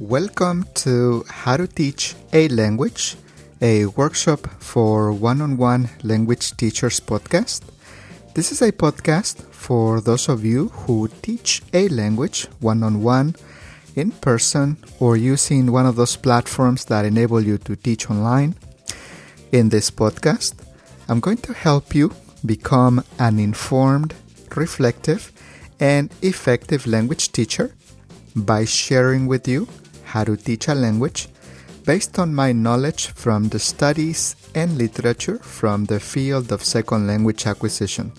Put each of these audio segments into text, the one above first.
Welcome to How to Teach a Language, a workshop for one on one language teachers podcast. This is a podcast for those of you who teach a language one on one, in person, or using one of those platforms that enable you to teach online. In this podcast, I'm going to help you become an informed, reflective, and effective language teacher by sharing with you how to teach a language based on my knowledge from the studies and literature from the field of second language acquisition,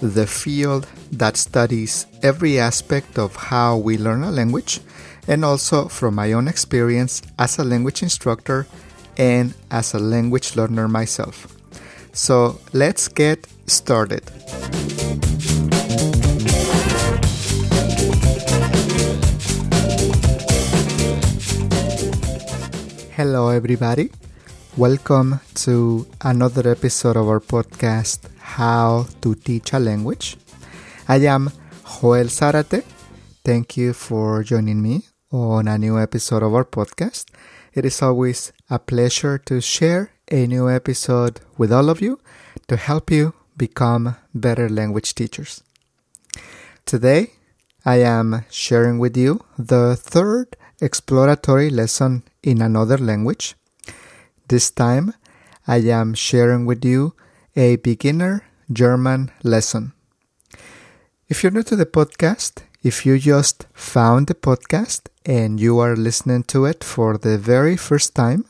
the field that studies every aspect of how we learn a language, and also from my own experience as a language instructor and as a language learner myself. So let's get started. Hello, everybody. Welcome to another episode of our podcast, How to Teach a Language. I am Joel Zarate. Thank you for joining me on a new episode of our podcast. It is always a pleasure to share a new episode with all of you to help you become better language teachers. Today, I am sharing with you the third exploratory lesson in another language. This time, I am sharing with you a beginner German lesson. If you're new to the podcast, if you just found the podcast and you are listening to it for the very first time,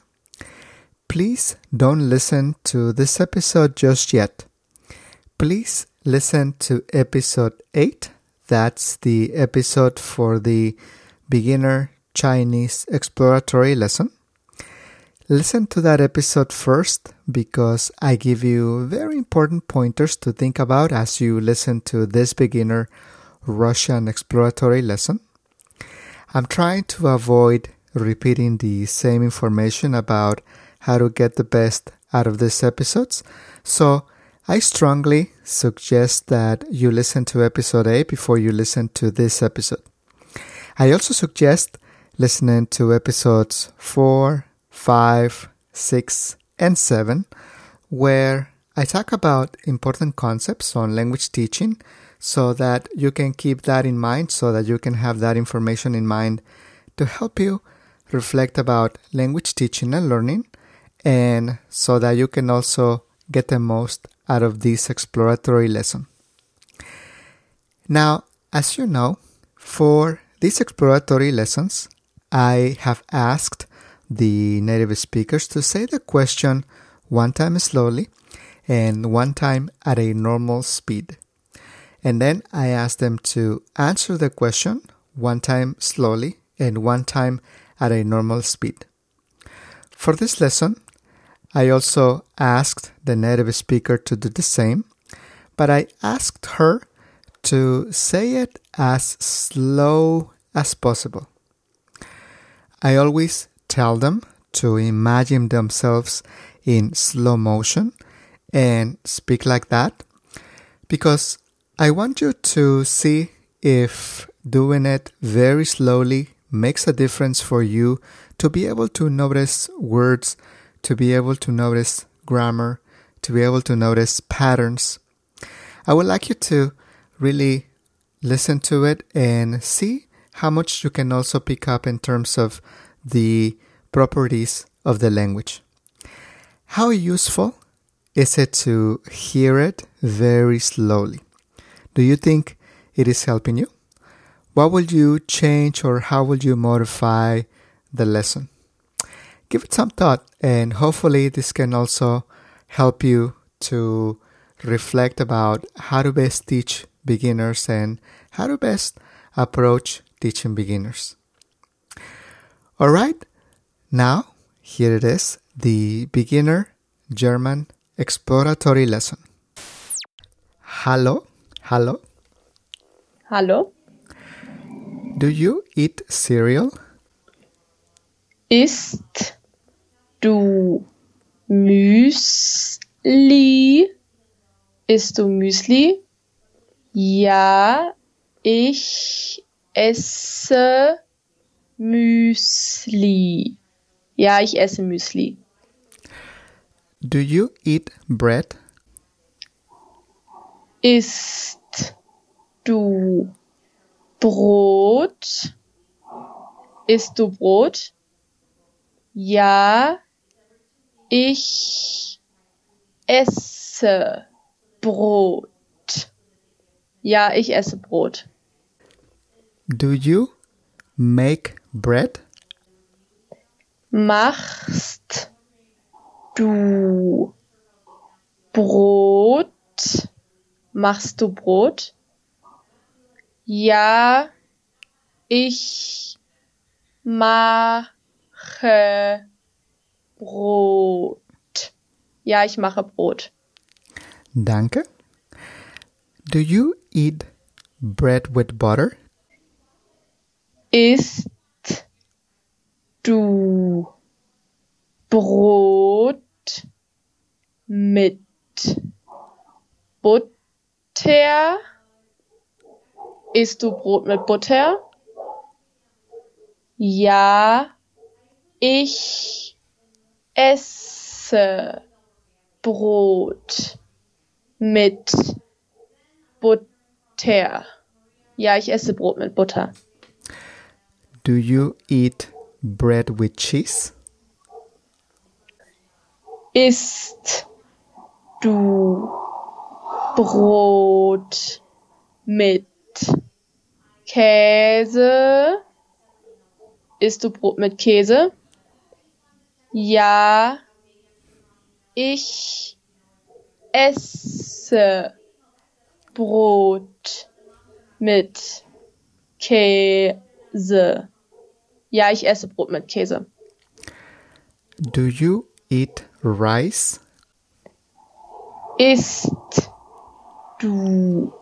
please don't listen to this episode just yet. Please listen to episode 8. That's the episode for the beginner Chinese exploratory lesson. Listen to that episode first because I give you very important pointers to think about as you listen to this beginner Russian exploratory lesson. I'm trying to avoid repeating the same information about how to get the best out of these episodes, so I strongly suggest that you listen to episode 8 before you listen to this episode. I also suggest listening to episodes 4, 5, 6, and 7, where I talk about important concepts on language teaching so that you can keep that in mind, so that you can have that information in mind to help you reflect about language teaching and learning, and so that you can also get the most out of this exploratory lesson. Now, as you know, for these exploratory lessons, I have asked the native speakers to say the question one time slowly and one time at a normal speed. And then I asked them to answer the question one time slowly and one time at a normal speed. For this lesson, I also asked the native speaker to do the same, but I asked her to say it as slow as possible. I always tell them to imagine themselves in slow motion and speak like that because I want you to see if doing it very slowly makes a difference for you to be able to notice words, to be able to notice grammar, to be able to notice patterns. I would like you to really listen to it and see how much you can also pick up in terms of the properties of the language. How useful is it to hear it very slowly? Do you think it is helping you? What will you change or how will you modify the lesson? Give it some thought and hopefully this can also help you to reflect about how to best teach beginners and how to best approach teaching beginners. All right, now here it is the beginner German exploratory lesson. Hallo, hallo. Hallo? Do you eat cereal? Isst du Müsli? Isst du Müsli? Ja, ich esse Müsli. Ja, ich esse Müsli. Do you eat bread? Isst du Brot? Isst du Brot? Ja, ich esse Brot. Ja, ich esse Brot. Do you make bread? Machst du Brot? Machst du Brot? Ja, ich mache Brot. Ja, ich mache Brot. Danke. Do you eat bread with butter? Isst du Brot mit Butter? Isst du Brot mit Butter? Ja, ich esse Brot mit Butter. Ja, ich esse Brot mit Butter. Do you eat bread with cheese? Isst du Brot mit Käse? Isst du Brot mit Käse? Ja, ich esse Brot mit Käse. Ja, ich esse Brot mit Käse. Do you eat rice? Isst du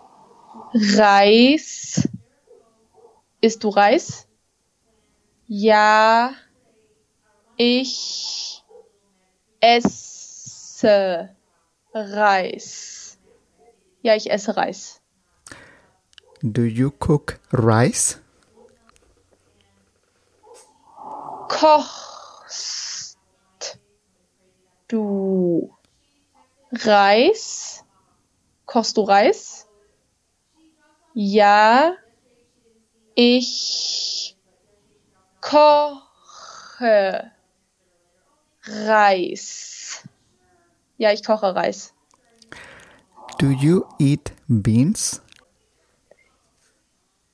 Reis? Isst du Reis? Ja, ich esse Reis. Ja, ich esse Reis. Do you cook rice? Kochst du Reis? Kochst du Reis? Ja, ich koche Reis. Ja, ich koche Reis. Do you eat beans?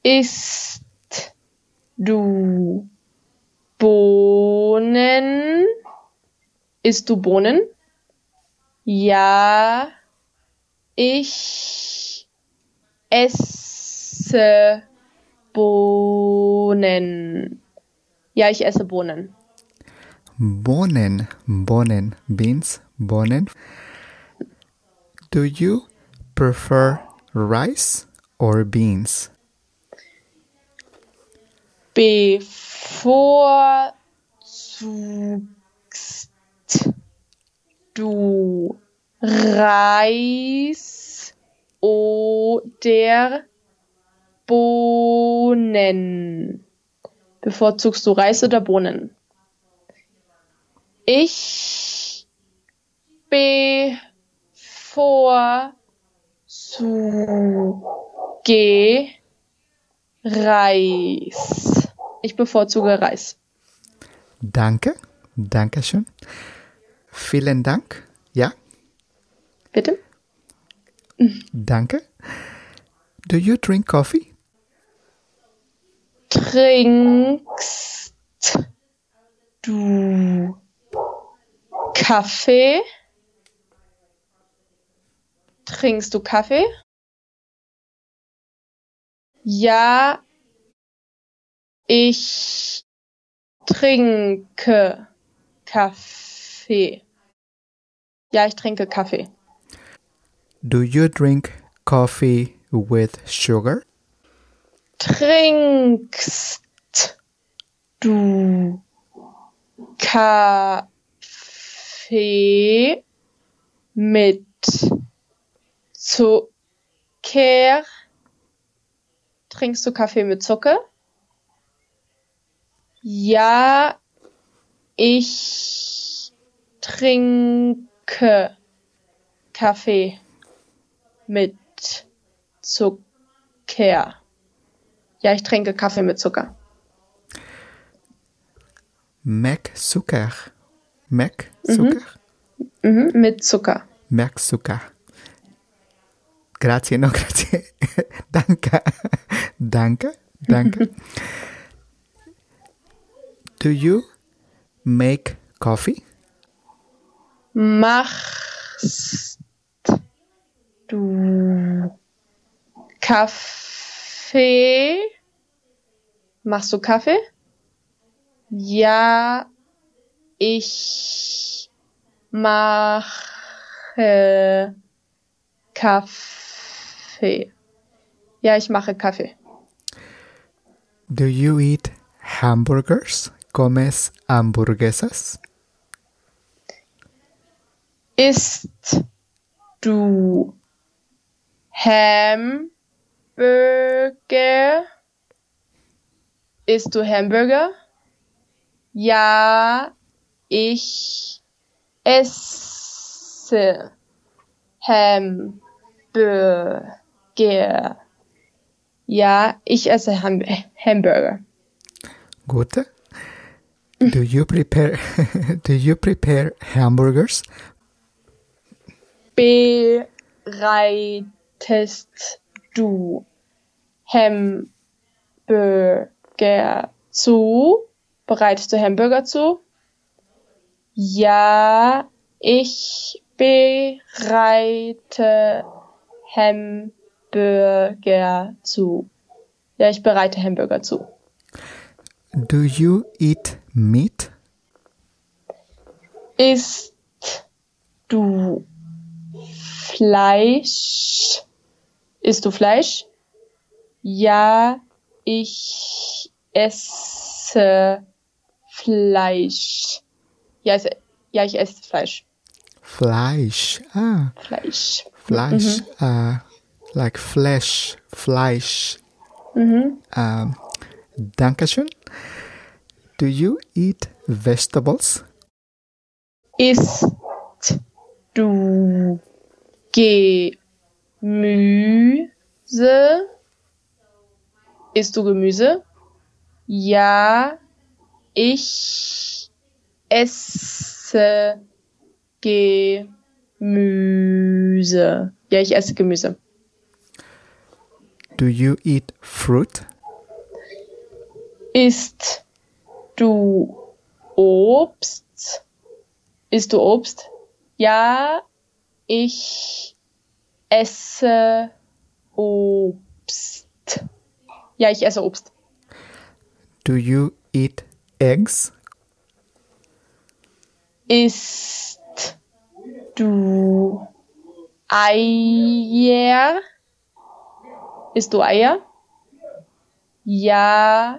Isst du Bohnen? Isst du Bohnen? Ja, ich esse Bohnen. Ja, ich esse Bohnen. Bohnen, Bohnen, beans, Bohnen. Do you prefer rice or beans? Bevorzugst du Reis oder Bohnen? Bevorzugst du Reis oder Bohnen? Ich bevorzuge Reis. Ich bevorzuge Reis. Danke, danke schön. Vielen Dank. Ja, Bitte? danke. Do you drink coffee? Trinkst du Kaffee? Trinkst du Kaffee? Ja, ich trinke Kaffee. Ja, ich trinke Kaffee. Do you drink coffee with sugar? Trinkst du Kaffee mit Zucker. Trinkst du Kaffee mit Zucker? Ja, ich trinke Kaffee mit Zucker. Ja, ich trinke Kaffee mit Zucker. Mac Zucker. Mac Zucker? Mhm, mit Zucker. Mac Zucker. Grazie, no, grazie. danke. danke, danke. Do you make coffee? Machst du Kaffee? Machst du Kaffee? Ja, ich mache Kaffee. Ja, ich mache Kaffee. Do you eat hamburgers? ¿Comes hamburguesas? Isst du Hamburger? Isst du Hamburger? Ja, ich esse Hamburger. Ja, ich esse Ham Hamburger. Gute. Do you prepare do you prepare hamburgers? Bereitest du Hamburger zu? Bereitest du Hamburger zu? Ja, ich bereite Hamburger zu. Ja, ich bereite Hamburger zu. Do you eat meat? Isst du Fleisch? Isst du Fleisch? Ja, ich esse Fleisch. Ja, ich, ja, ich esse Fleisch. Fleisch. Ah, Fleisch. Fleisch. Uh, like flesh, Fleisch. Mhm. Um, Dankeschön. Do you eat vegetables? Isst du Gemüse? Isst du Gemüse? Ja, ich esse Gemüse. Ja, ich esse Gemüse. Do you eat fruit? Isst du Obst? Isst du Obst? Ja, ich esse Obst. Ja, ich esse Obst. Do you eat eggs? Isst du Eier? Isst du Eier? Ja,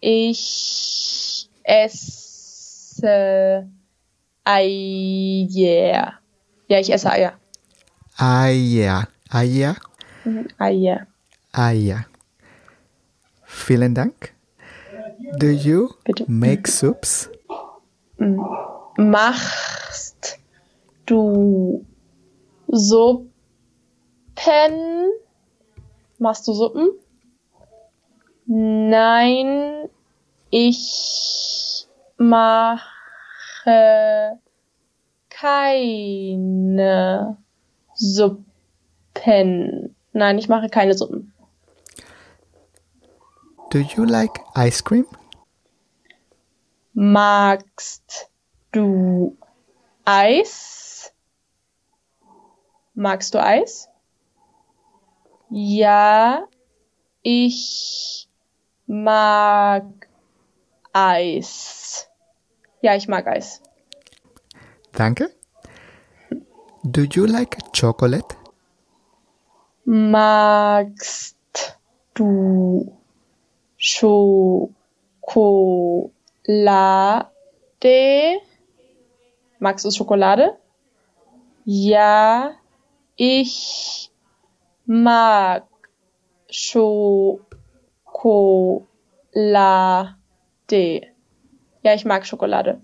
ich esse Eier. Ja, ich esse Eier. Eier. Eier. Mhm, Eier. Eier. Vielen Dank. Do you Bitte. make soups? Machst du Suppen? Machst du Suppen? Nein, ich mache keine Suppen. Nein, ich mache keine Suppen. Do you like ice cream? Magst du Eis? Magst du Eis? Ja, ich mag Eis. Ja, ich mag Eis. Danke. Do you like chocolate? Magst du Schokolade? Magst du Schokolade? Ja, ich mag Schokolade. Ja, ich mag Schokolade.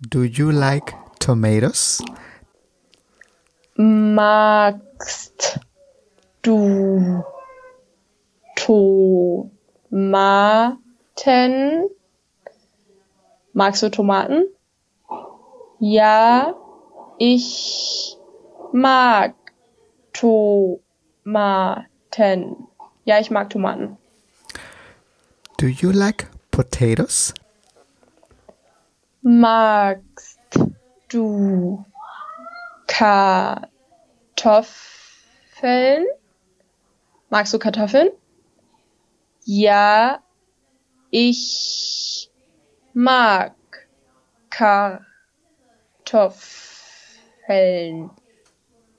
Do you like tomatoes? Magst du Tomaten? Magst du Tomaten? Ja, ich mag Tomaten. Ja, ich mag Tomaten. Do you like potatoes? Magst du Kartoffeln? Magst du Kartoffeln? Ja, ich mag Kartoffeln.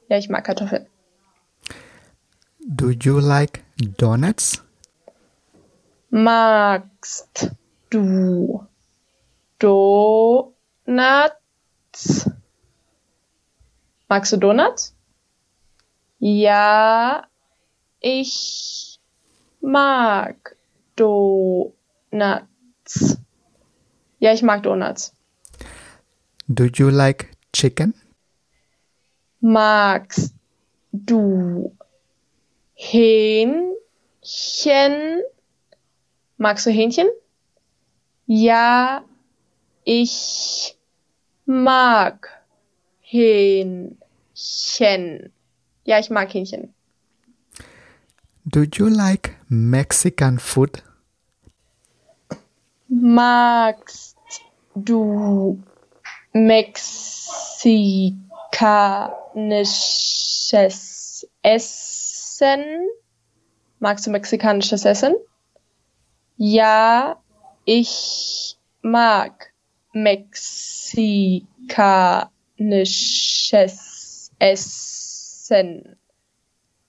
Ja, ich mag Kartoffeln. Do you like donuts? Magst du Donuts? Magst du Donuts? Ja, ich mag Donuts. Ja, ich mag Donuts. Do you like chicken? Magst du Hähnchen? Magst du Hähnchen? Ja, ich mag Hähnchen. Ja, ich mag Hähnchen. Do you like Mexican food? Magst du mexikanisches Essen? Magst du mexikanisches Essen? Ja, ich mag mexikanisches Essen.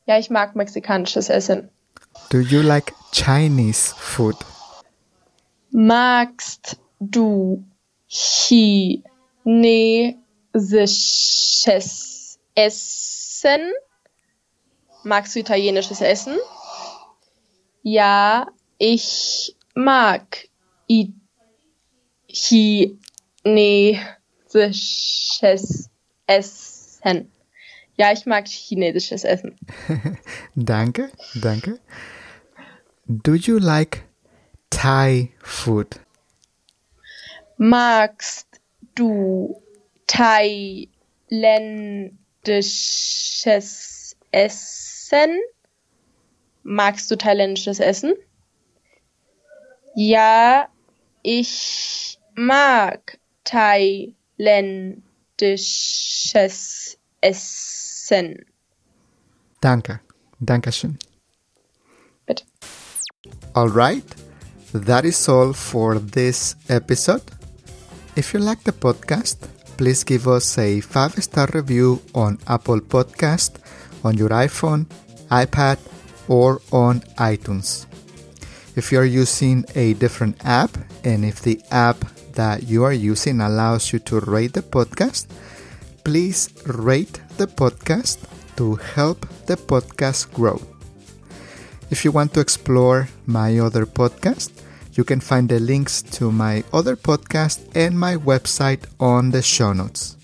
Ja, ich mag mexikanisches Essen. Do you like Chinese food? Magst du chinesisches Essen? Magst du italienisches Essen? Ja, ich mag I chinesisches Essen. Ja, ich mag chinesisches Essen. danke, danke. Do you like Thai food? Magst du thailändisches Essen? Magst du thailändisches Essen? Ja, ich mag thailändisches Essen. Danke, danke schön. Bitte. All right, that is all for this episode. If you like the podcast, please give us a five star review on Apple Podcast, on your iPhone, iPad, or on iTunes. If you are using a different app and if the app that you are using allows you to rate the podcast, please rate the podcast to help the podcast grow. If you want to explore my other podcast, you can find the links to my other podcast and my website on the show notes.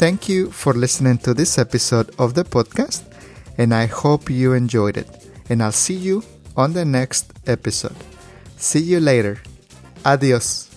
Thank you for listening to this episode of the podcast, and I hope you enjoyed it. And I'll see you on the next episode. See you later. Adios.